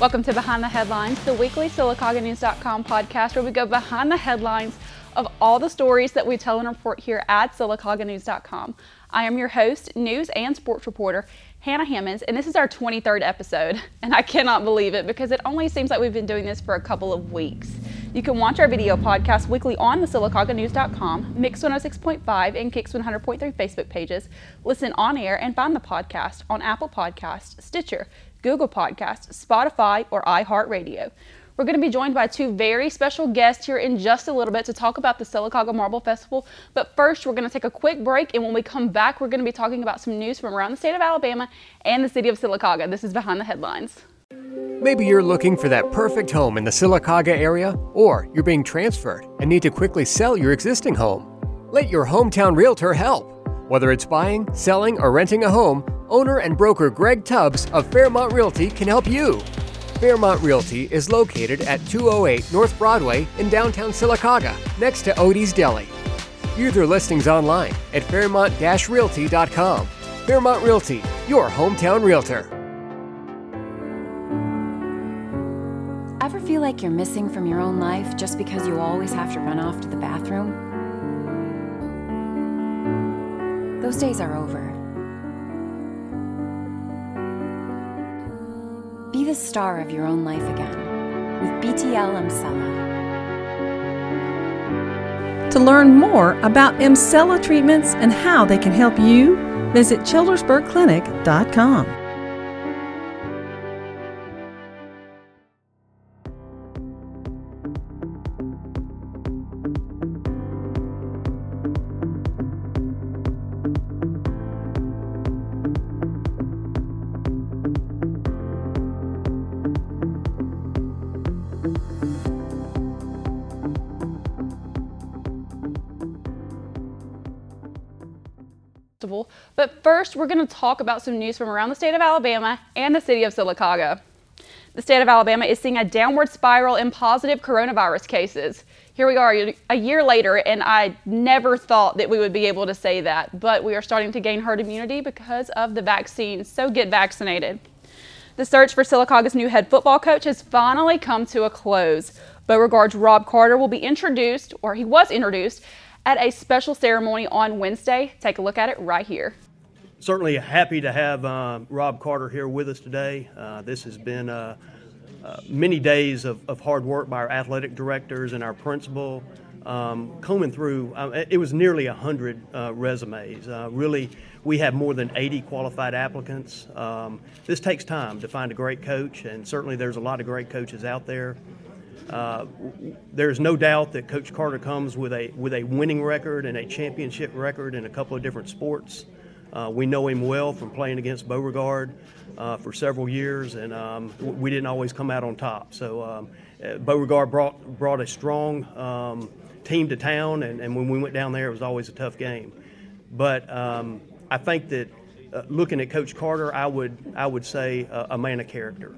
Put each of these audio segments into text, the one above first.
Welcome to Behind the Headlines, the weekly SylacaugaNews.com podcast where we go behind the headlines of all the stories that we tell and report here at SylacaugaNews.com. I am your host, news and sports reporter, Hannah Hammonds, and this is our 23rd episode. And I cannot believe it because it only seems like we've been doing this for a couple of weeks. You can watch our video podcast weekly on the SylacaugaNews.com, Mix 106.5, and Kicks 100.3 Facebook pages. Listen on air and find the podcast on Apple Podcasts, Stitcher, Google Podcasts, Spotify, or iHeartRadio. We're going to be joined by two very special guests here in just a little bit to talk about the Sylacauga Marble Festival. But first, we're going to take a quick break, and when we come back, we're going to be talking about some news from around the state of Alabama and the city of Sylacauga. This is Behind the Headlines. Maybe you're looking for that perfect home in the Sylacauga area, or you're being transferred and need to quickly sell your existing home. Let your hometown realtor help. Whether it's buying, selling, or renting a home, owner and broker Greg Tubbs of Fairmont Realty can help you. Fairmont Realty is located at 208 North Broadway in downtown Sylacauga, next to Odie's Deli. View their listings online at fairmont-realty.com. Fairmont Realty, your hometown realtor. Ever feel like you're missing from your own life just because you always have to run off to the bathroom? Those days are over. Be the star of your own life again with BTL Emsella. To learn more about Emsella treatments and how they can help you, visit childersburgclinic.com. But first, we're going to talk about some news from around the state of Alabama and the city of Sylacauga. The state of Alabama is seeing a downward spiral in positive coronavirus cases. Here we are a year later, and I never thought that we would be able to say that, but we are starting to gain herd immunity because of the vaccine, so get vaccinated. The search for Sylacauga's new head football coach has finally come to a close. Beauregard's Rob Carter will be introduced, or he was introduced, at a special ceremony on Wednesday. Take a look at it right here. Certainly happy to have uh, Rob Carter here with us today. Uh, this has been uh, uh many days of, of, hard work by our athletic directors and our principal. Um, combing through, uh, it was nearly 100 uh, resumes. really, we have more than 80 qualified applicants. Um, this takes time to find a great coach, and certainly there's a lot of great coaches out there. Uh, there's no doubt that Coach Carter comes with a with a winning record and a championship record in a couple of different sports. Uh, we know him well from playing against Beauregard uh, for several years, and um, we didn't always come out on top. So um, uh, Beauregard brought brought a strong um, team to town, and, and, when we went down there, it was always a tough game. But um, I think that uh, looking at Coach Carter, I would I would say a man of character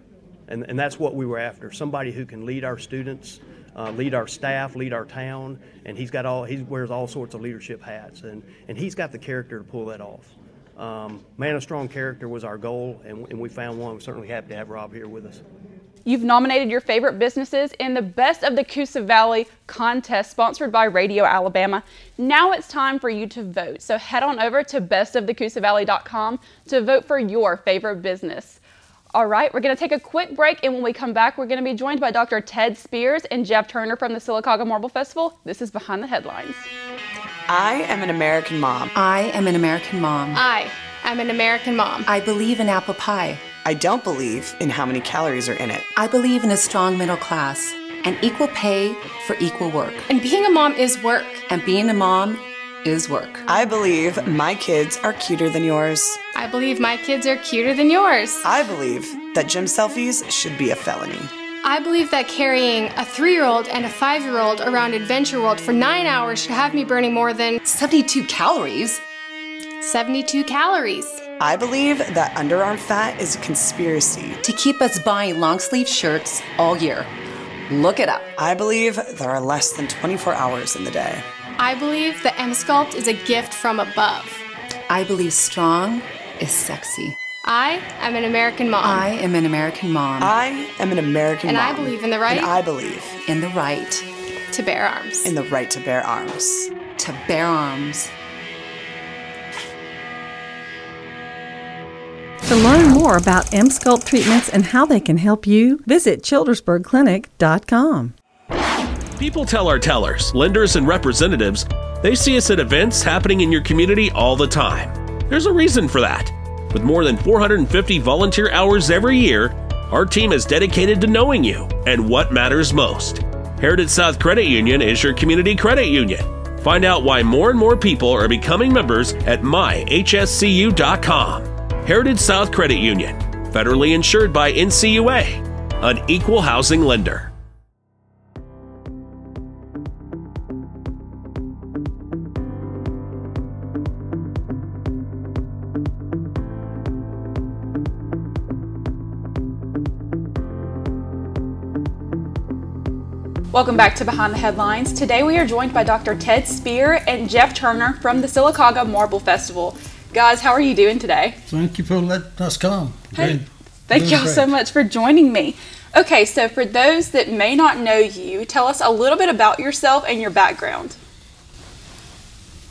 and, and that's what we were after somebody who can lead our students uh, lead our staff lead our town and he's got all he wears all sorts of leadership hats and, and he's got the character to pull that off um, man of strong character was our goal and, and we found one we're certainly happy to have rob here with us You've nominated your favorite businesses in the Best of the Coosa Valley contest sponsored by Radio Alabama. Now it's time for you to vote. So head on over to bestofthecoosavalley.com to vote for your favorite business. All right, we're going to take a quick break, and when we come back, we're going to be joined by Dr. Ted Spears and Jeff Turner from the Sylacauga Marble Festival. This is Behind the Headlines. I am an American mom. I am an American mom. I am an American mom. I believe in apple pie. I don't believe in how many calories are in it. I believe in a strong middle class and equal pay for equal work. And being a mom is work. And being a mom is work. I believe my kids are cuter than yours. I believe my kids are cuter than yours. I believe that gym selfies should be a felony. I believe that carrying a three year old and a five year old around Adventure World for nine hours should have me burning more than 72 calories. 72 calories. I believe that underarm fat is a conspiracy to keep us buying long sleeve shirts all year. Look it up. I believe there are less than 24 hours in the day. I believe the Emsculpt is a gift from above. I believe strong is sexy. I am an American mom. I am an American mom. I am an American and mom. I believe in the right And I believe in the right to bear arms. in the right to bear arms. to bear arms. To learn more about Emsculpt treatments and how they can help you, visit childersburgclinic.com. People tell our tellers, lenders, and representatives they see us at events happening in your community all the time. There's a reason for that. With more than 450 volunteer hours every year, our team is dedicated to knowing you and what matters most. Heritage South Credit Union is your community credit union. Find out why more and more people are becoming members at myhscu.com. Heritage South Credit Union, federally insured by NCUA, an equal housing lender. Welcome back to Behind the Headlines. Today we are joined by Dr. Ted Spear and Jeff Turner from the Sylacauga Marble Festival. Guys, how are you doing today? Thank you for letting us come. Hey. Thank Doing y'all so much for joining me. Okay, so for those that may not know you, tell us a little bit about yourself and your background.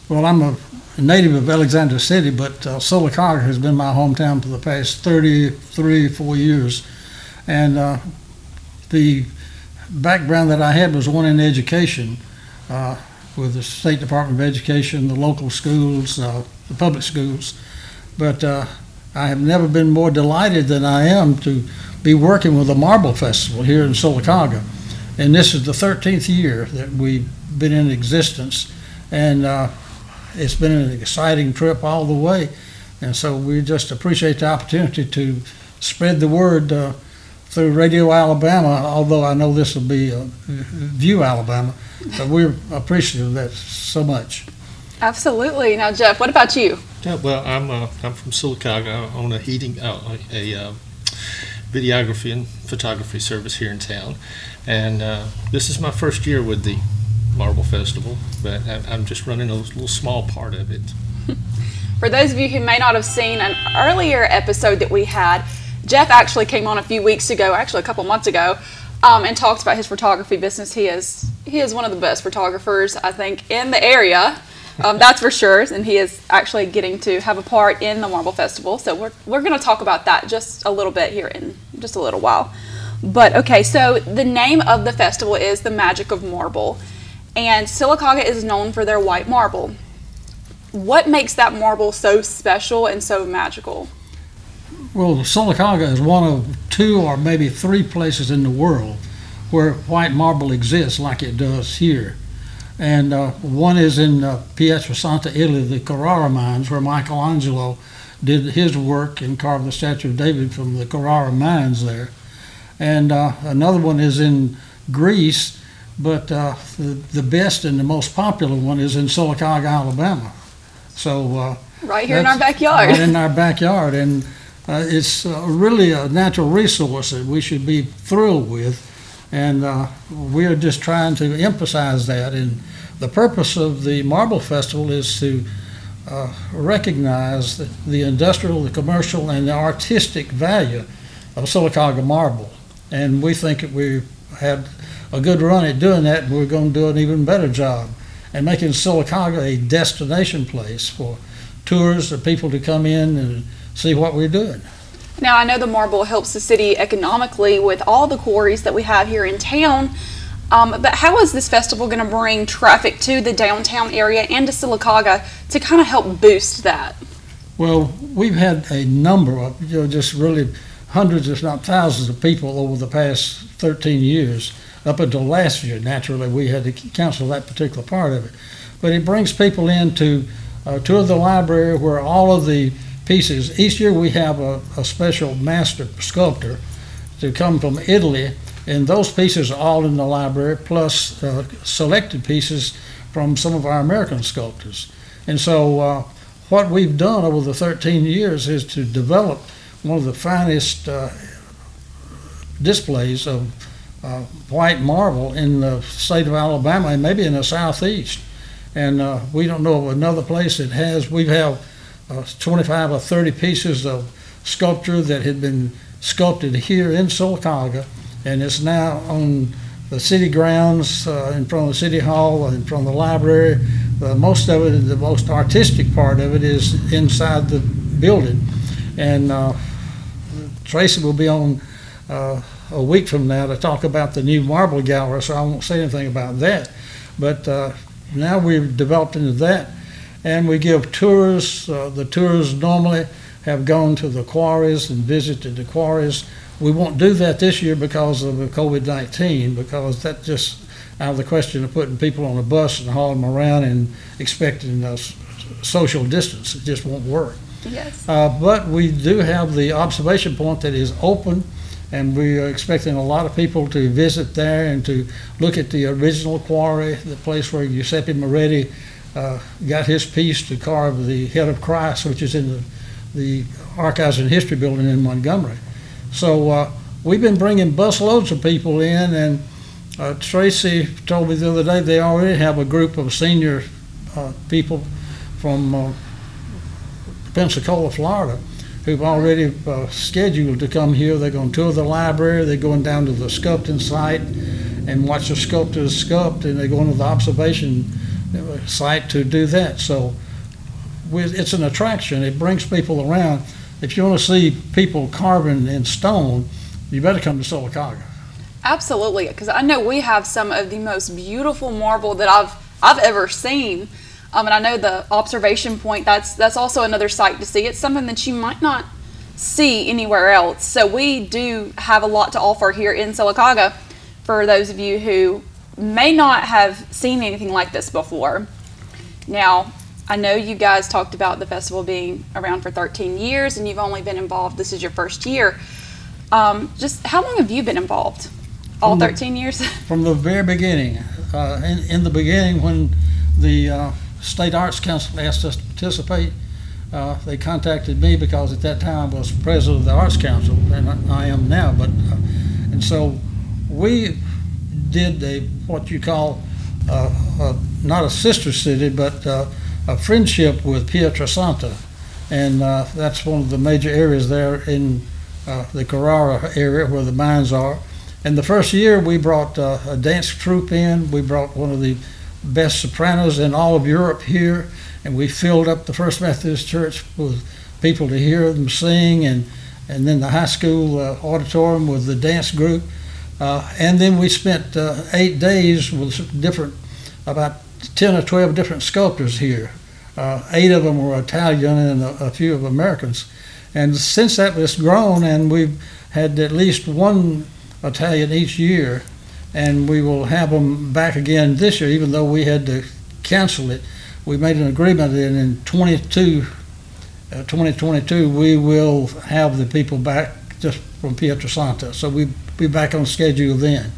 Well, I'm a native of Alexander City, but uh, Sylacauga has been my hometown for the past 33, four years. And uh, the background that I had was one in education uh, with the State Department of Education, the local schools, uh, the public schools. But uh, I have never been more delighted than I am to be working with the Marble Festival here in Sylacauga. And this is the 13th year that we've been in existence. And uh, it's been an exciting trip all the way. And so we just appreciate the opportunity to spread the word uh, through Radio Alabama, although I know this will be uh, View Alabama. But we're appreciative of that so much. Absolutely. Now, Jeff, what about you? Yeah, well, I'm uh, I'm from Sylacauga. I own a heating uh, a uh, videography and photography service here in town, and uh, this is my first year with the Marble Festival, but I- I'm just running a little small part of it. For those of you who may not have seen an earlier episode that we had, Jeff actually came on a few weeks ago, actually a couple months ago, um, and talked about his photography business. He is he is one of the best photographers I think in the area. Um, that's for sure, and he is actually getting to have a part in the Marble Festival. So we're we're going to talk about that just a little bit here in just a little while. But okay, so the name of the festival is the Magic of Marble, and Sylacauga is known for their white marble what makes that marble so special and so magical? Well, Sylacauga is one of two or maybe three places in the world where white marble exists like it does here. And uh, one is in uh, Pietrasanta, Italy, the Carrara mines, where Michelangelo did his work and carved the statue of David from the Carrara mines there. And uh, another one is in Greece, but uh, the, the best and the most popular one is in Sylacauga, Alabama. So uh, Right here in our backyard. Right in our backyard, and uh, it's uh, really a natural resource that we should be thrilled with, and uh, we are just trying to emphasize that. And the purpose of the Marble Festival is to uh, recognize the, the industrial, the commercial, and the artistic value of Sylacauga marble, and we think that we had a good run at doing that, and we're going to do an even better job and making Sylacauga a destination place for tours, and people to come in and see what we're doing. Now, I know the marble helps the city economically with all the quarries that we have here in town, um, but how is this festival going to bring traffic to the downtown area and to Sylacauga to kind of help boost that? Well, we've had a number of, you know, just really hundreds, if not thousands of people over the past 13 years. Up until last year, naturally, we had to cancel that particular part of it. But it brings people in to uh, tour the library where all of the pieces, each year we have a, a special master sculptor to come from Italy, and those pieces are all in the library, plus uh, selected pieces from some of our American sculptors. And so, uh, what we've done over the 13 years is to develop one of the finest uh, displays of uh, white marble in the state of Alabama and maybe in the southeast. And uh, we don't know of another place that has, we have uh, 25 or 30 pieces of sculpture that had been sculpted here in Sylacauga, and it's now on the city grounds uh, in front of the city hall, in front of the library. Uh, most of it, the most artistic part of it, is inside the building, and uh, Tracy will be on uh, a week from now to talk about the new marble gallery, so I won't say anything about that. But uh, now we've developed into that, and we give tours. Uh, the tours normally have gone to the quarries and visited the quarries. We won't do that this year because of the COVID-19, because that just out of the question of putting people on a bus and hauling them around and expecting a s- social distance. It just won't work. Yes. Uh, But we do have the observation point that is open, and we are expecting a lot of people to visit there and to look at the original quarry, the place where Giuseppe Moretti uh, got his piece to carve the head of Christ, which is in the, the Archives and History Building in Montgomery. So uh, we've been bringing busloads of people in, and uh, Tracy told me the other day they already have a group of senior uh, people from uh, Pensacola, Florida, who've already uh, scheduled to come here. They're going to tour the library. They're going down to the sculpting site and watch the sculptors sculpt, and they're going to the observation uh, site to do that. So it's an attraction. It brings people around. If you want to see people carving in stone, you better come to Sylacauga. Absolutely, because I know we have some of the most beautiful marble that I've I've ever seen. Um, and I know the observation point. That's that's also another sight to see. It's something that you might not see anywhere else. So we do have a lot to offer here in Sylacauga for those of you who may not have seen anything like this before. Now, I know you guys talked about the festival being around for 13 years, and you've only been involved. This is your first year. Um, just how long have you been involved? All From the- 13 years? from the very beginning. Uh, in, in the beginning, when the uh, State Arts Council asked us to participate, uh, they contacted me because at that time I was president of the Arts Council, and I I am now. But uh, and so we did a what you call uh, uh, not a sister city, but uh, a friendship with Pietrasanta, and uh, that's one of the major areas there in uh, the Carrara area where the mines are. And the first year, we brought uh, a dance troupe in. We brought one of the best sopranos in all of Europe here, and we filled up the First Methodist Church with people to hear them sing, and and then the high school uh, auditorium with the dance group. Uh, and then we spent uh, eight days with different, about 10 or 12 different sculptors here. Uh, eight of them were Italian and a, a few of Americans. And since that was grown, and we've had at least one Italian each year, and we will have them back again this year, even though we had to cancel it. We made an agreement that in 22, uh, 2022, we will have the people back just from Pietrasanta. So we'll be back on schedule then.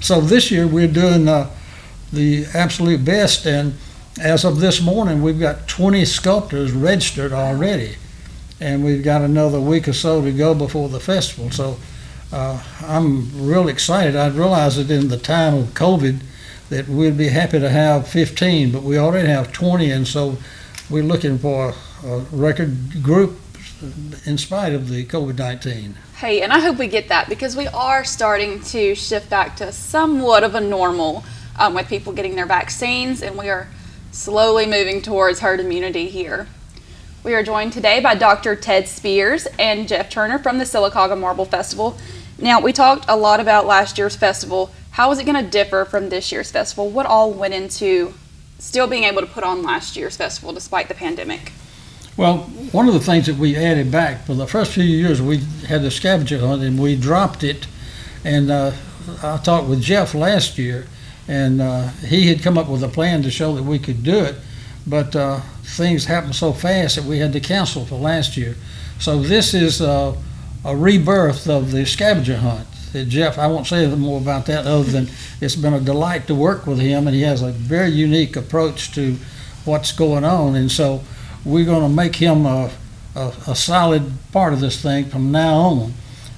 So this year, we're doing uh, the absolute best, and as of this morning, we've got 20 sculptors registered already, and we've got another week or so to go before the festival. So uh, I'm real excited. I'd realized that in the time of COVID that we'd be happy to have 15, but we already have 20, and so we're looking for a, a record group in spite of the COVID-19. Hey, and I hope we get that because we are starting to shift back to somewhat of a normal um, with people getting their vaccines, and we are slowly moving towards herd immunity here. We are joined today by Dr. Ted Spears and Jeff Turner from the Sylacauga Marble Festival. Now, we talked a lot about last year's festival. How is it going to differ from this year's festival? What all went into still being able to put on last year's festival despite the pandemic? Well, one of the things that we added back for the first few years, we had the scavenger hunt and we dropped it. And uh, I talked with Jeff last year, and uh, he had come up with a plan to show that we could do it, but uh, things happened so fast that we had to cancel for last year. So this is uh, a rebirth of the scavenger hunt. Uh, Jeff, I won't say more about that other than it's been a delight to work with him, and he has a very unique approach to what's going on. And so we're going to make him a, a, a solid part of this thing from now on,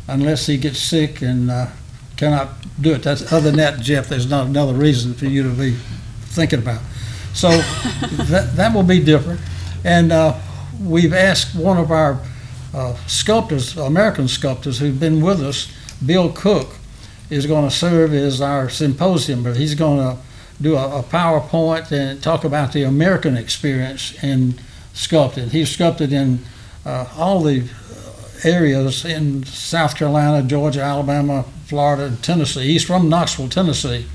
unless he gets sick and uh, cannot do it. That's other than that, Jeff. There's not another reason for you to be thinking about. So that that will be different, and uh, we've asked one of our uh, sculptors, American sculptors who've been with us. Bill Cook is going to serve as our symposium, but he's going to do a, a PowerPoint and talk about the American experience in sculpting. He's sculpted in uh, all the areas in South Carolina, Georgia, Alabama, Florida, and Tennessee. He's from Knoxville, Tennessee,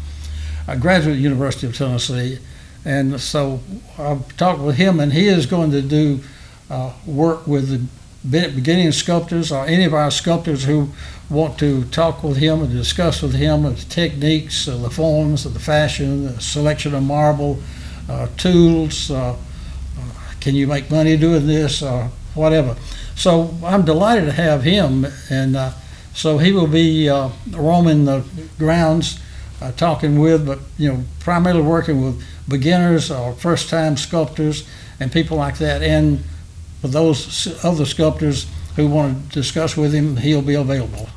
a graduate University of Tennessee. And so I've talked with him, and he is going to do uh, work with the beginning sculptors or any of our sculptors who want to talk with him and discuss with him the techniques, uh, the forms, the fashion, the selection of marble, uh, tools. Uh, can you make money doing this or whatever? So I'm delighted to have him, and uh, so he will be uh, roaming the grounds, uh, talking with, but you know, primarily working with beginners or first-time sculptors and people like that, and for those other sculptors who want to discuss with him, he'll be available.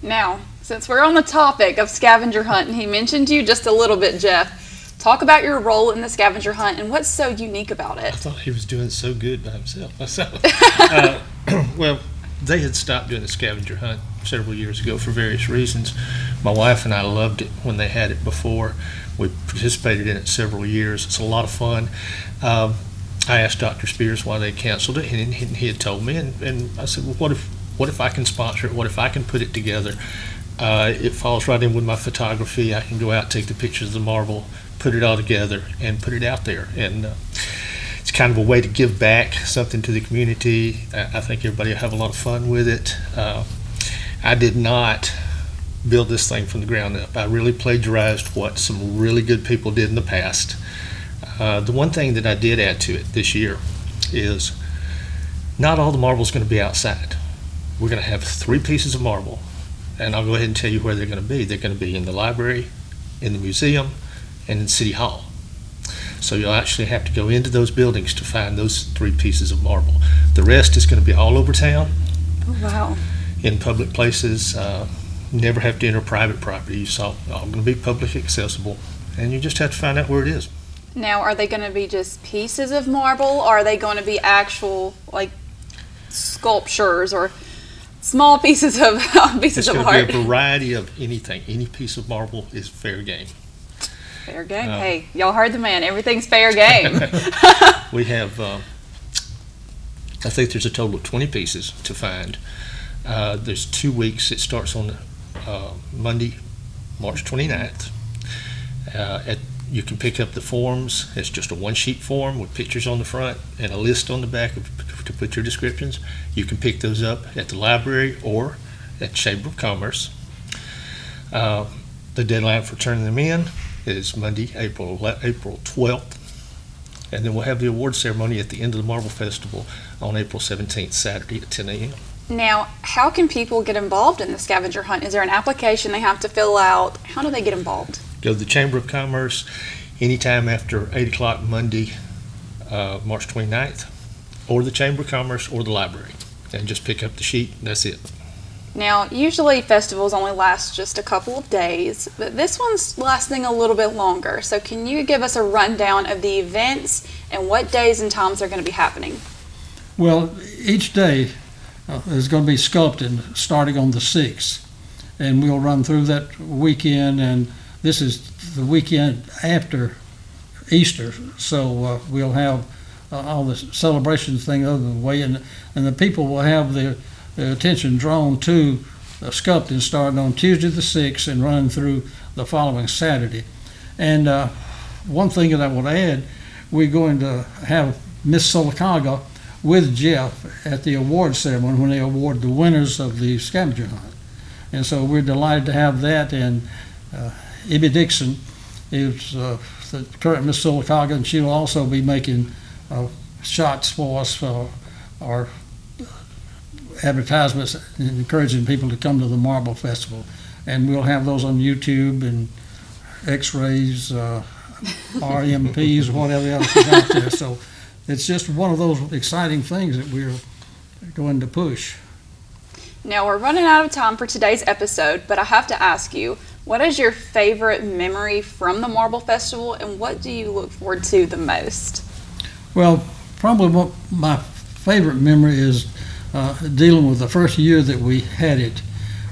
Now, since we're on the topic of scavenger hunt, and he mentioned you just a little bit, Jeff. Talk about your role in the scavenger hunt and what's so unique about it. I thought he was doing so good by himself. uh, well, they had stopped doing the scavenger hunt several years ago for various reasons. My wife and I loved it when they had it before. We participated in it several years. It's a lot of fun. Um, I asked Dr. Spears why they canceled it, and he had told me. And, and I said, "Well, what if what if I can sponsor it? What if I can put it together? Uh, it falls right in with my photography. I can go out, take the pictures of the marble, put it all together and put it out there. And uh, it's kind of a way to give back something to the community. I, think everybody will have a lot of fun with it. Uh, I did not build this thing from the ground up. I really plagiarized what some really good people did in the past. Uh, the one thing that I did add to it this year is not all the marble is going to be outside. We're going to have three pieces of marble, and I'll go ahead and tell you where they're going to be. They're going to be in the library, in the museum, and in City Hall. So you'll actually have to go into those buildings to find those three pieces of marble. The rest is going to be all over town. Oh, wow. In public places. Uh, never have to enter private property. It's all, all going to be public accessible. And you just have to find out where it is. Now, are they going to be just pieces of marble, or are they going to be actual, like, sculptures or small pieces of pieces it's of art? It's going to be a variety of anything. Any piece of marble is fair game. Fair game. hey, y'all heard the man. Everything's fair game. we have, uh, I think there's a total of 20 pieces to find. Uh, there's two weeks. It starts on uh, Monday, March 29th. Uh, at, you can pick up the forms. It's just a one sheet form with pictures on the front and a list on the back of, to put your descriptions. You can pick those up at the library or at Chamber of Commerce. Uh, the deadline for turning them in is Monday, April April 12th. And then we'll have the award ceremony at the end of the Marble Festival on April 17th, Saturday at 10 a.m. Now, how can people get involved in the scavenger hunt? Is there an application they have to fill out? How do they get involved? Go to the Chamber of Commerce anytime after 8 o'clock Monday, uh, March 29th, or the Chamber of Commerce or the library, and just pick up the sheet. That's it. Now, usually festivals only last just a couple of days, but this one's lasting a little bit longer. So, can you give us a rundown of the events and what days and times are going to be happening? Well, each day uh, is going to be sculpting starting on the 6th, and we'll run through that weekend, and this is the weekend after Easter, so uh, we'll have uh, all the celebrations thing over the way, and, and the people will have their the attention drawn to sculpting starting on Tuesday the 6th and running through the following Saturday. And uh, one thing that I would add, we're going to have Miss Sylacauga with Jeff at the award ceremony when they award the winners of the scavenger hunt. And so we're delighted to have that. And uh, Ibby Dixon is uh, the current Miss Sylacauga, and she will also be making uh, shots for us for our advertisements encouraging people to come to the Marble Festival. And we'll have those on YouTube and X-rays, uh, RMPs, whatever else is out there. So it's just one of those exciting things that we're going to push. Now we're running out of time for today's episode, but I have to ask you, what is your favorite memory from the Marble Festival, and what do you look forward to the most? Well, probably what my favorite memory is dealing with the first year that we had it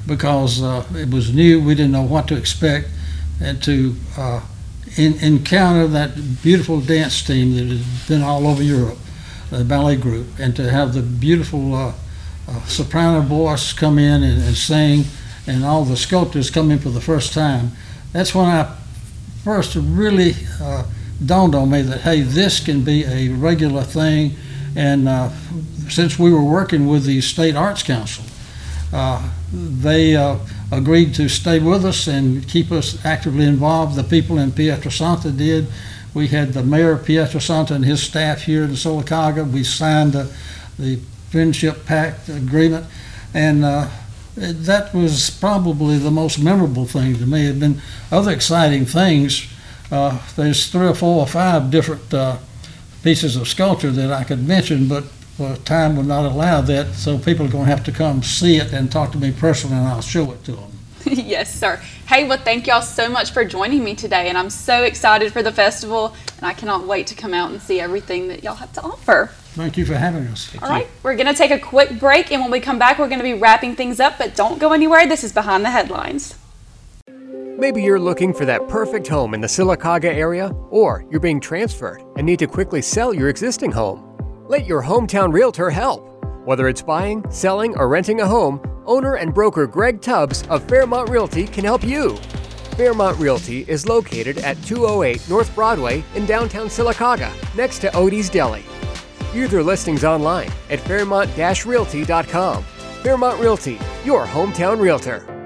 because uh, it was new. We didn't know what to expect, and to uh, in, encounter that beautiful dance team that has been all over Europe, the ballet group, and to have the beautiful uh, uh, soprano voice come in and, and sing, and all the sculptors come in for the first time. That's when I first really uh, dawned on me that hey, this can be a regular thing, and uh, since we were working with the state arts council, uh, they uh, agreed to stay with us and keep us actively involved. The people in Pietrasanta did. We had the mayor of Pietrasanta and his staff here in Sylacauga. We signed the, the friendship pact agreement, and uh, that was probably the most memorable thing to me. There have been other exciting things. Uh, there's three or four or five different uh, pieces of sculpture that I could mention, but well, time would not allow that, so people are going to have to come see it and talk to me personally, and I'll show it to them. yes, sir. Hey, well, thank y'all so much for joining me today, and I'm so excited for the festival, and I cannot wait to come out and see everything that y'all have to offer. Thank you for having us. All right, we're going to take a quick break, and when we come back, we're going to be wrapping things up, but don't go anywhere. This is Behind the Headlines. Maybe you're looking for that perfect home in the Sylacauga area, or you're being transferred and need to quickly sell your existing home. Let your hometown realtor help. Whether it's buying, selling, or renting a home, owner and broker Greg Tubbs of Fairmont Realty can help you. Fairmont Realty is located at 208 North Broadway in downtown Sylacauga, next to Odie's Deli. View their listings online at fairmont-realty.com. Fairmont Realty, your hometown realtor.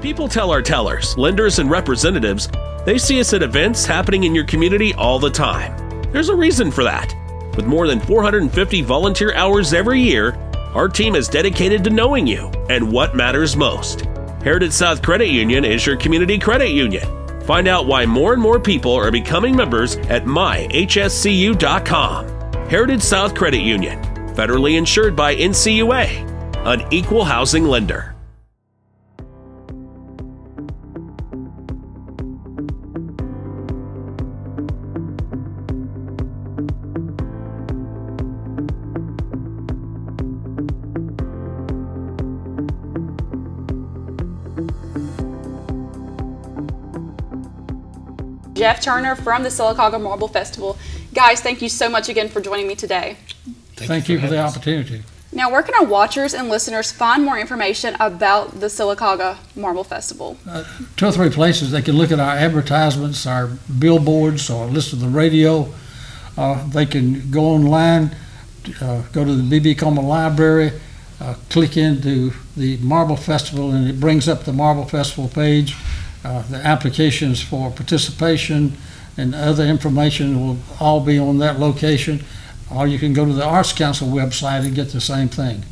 People tell our tellers, lenders, and representatives they see us at events happening in your community all the time. There's a reason for that. With more than 450 volunteer hours every year, our team is dedicated to knowing you and what matters most. Heritage South Credit Union is your community credit union. Find out why more and more people are becoming members at myhscu.com. Heritage South Credit Union, federally insured by NCUA, an equal housing lender. Jeff Turner from the Sylacauga Marble Festival. Guys, thank you so much again for joining me today. Thank, Thank you, you for, for the opportunity. Now, where can our watchers and listeners find more information about the Sylacauga Marble Festival? Uh, two or three places. They can look at our advertisements, our billboards, or listen to the radio. Uh, they can go online, uh, go to the B.B. Comer Library, uh, click into the Marble Festival, and it brings up the Marble Festival page. Uh, the applications for participation and other information will all be on that location. Or you can go to the Arts Council website and get the same thing.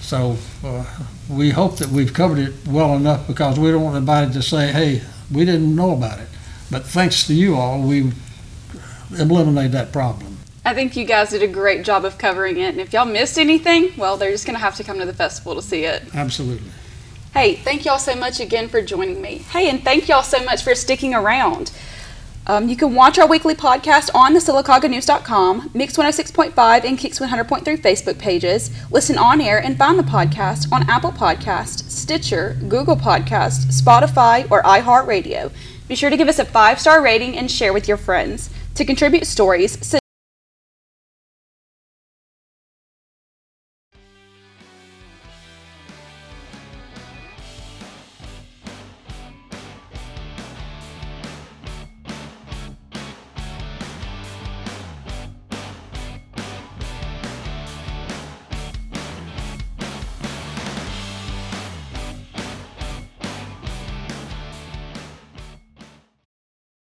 So uh, we hope that we've covered it well enough because we don't want anybody to say, hey, we didn't know about it. But thanks to you all, we eliminated that problem. I think you guys did a great job of covering it. And if y'all missed anything, well, they're just going to have to come to the festival to see it. Absolutely. Hey, thank y'all so much again for joining me. Hey, and thank y'all so much for sticking around. Um, you can watch our weekly podcast on the SylacaugaNews.com, Mix 106.5 and Kicks 100.3 Facebook pages. Listen on air and find the podcast on Apple Podcast, Stitcher, Google Podcast, Spotify, or iHeartRadio. Be sure to give us a five star rating and share with your friends. To contribute stories,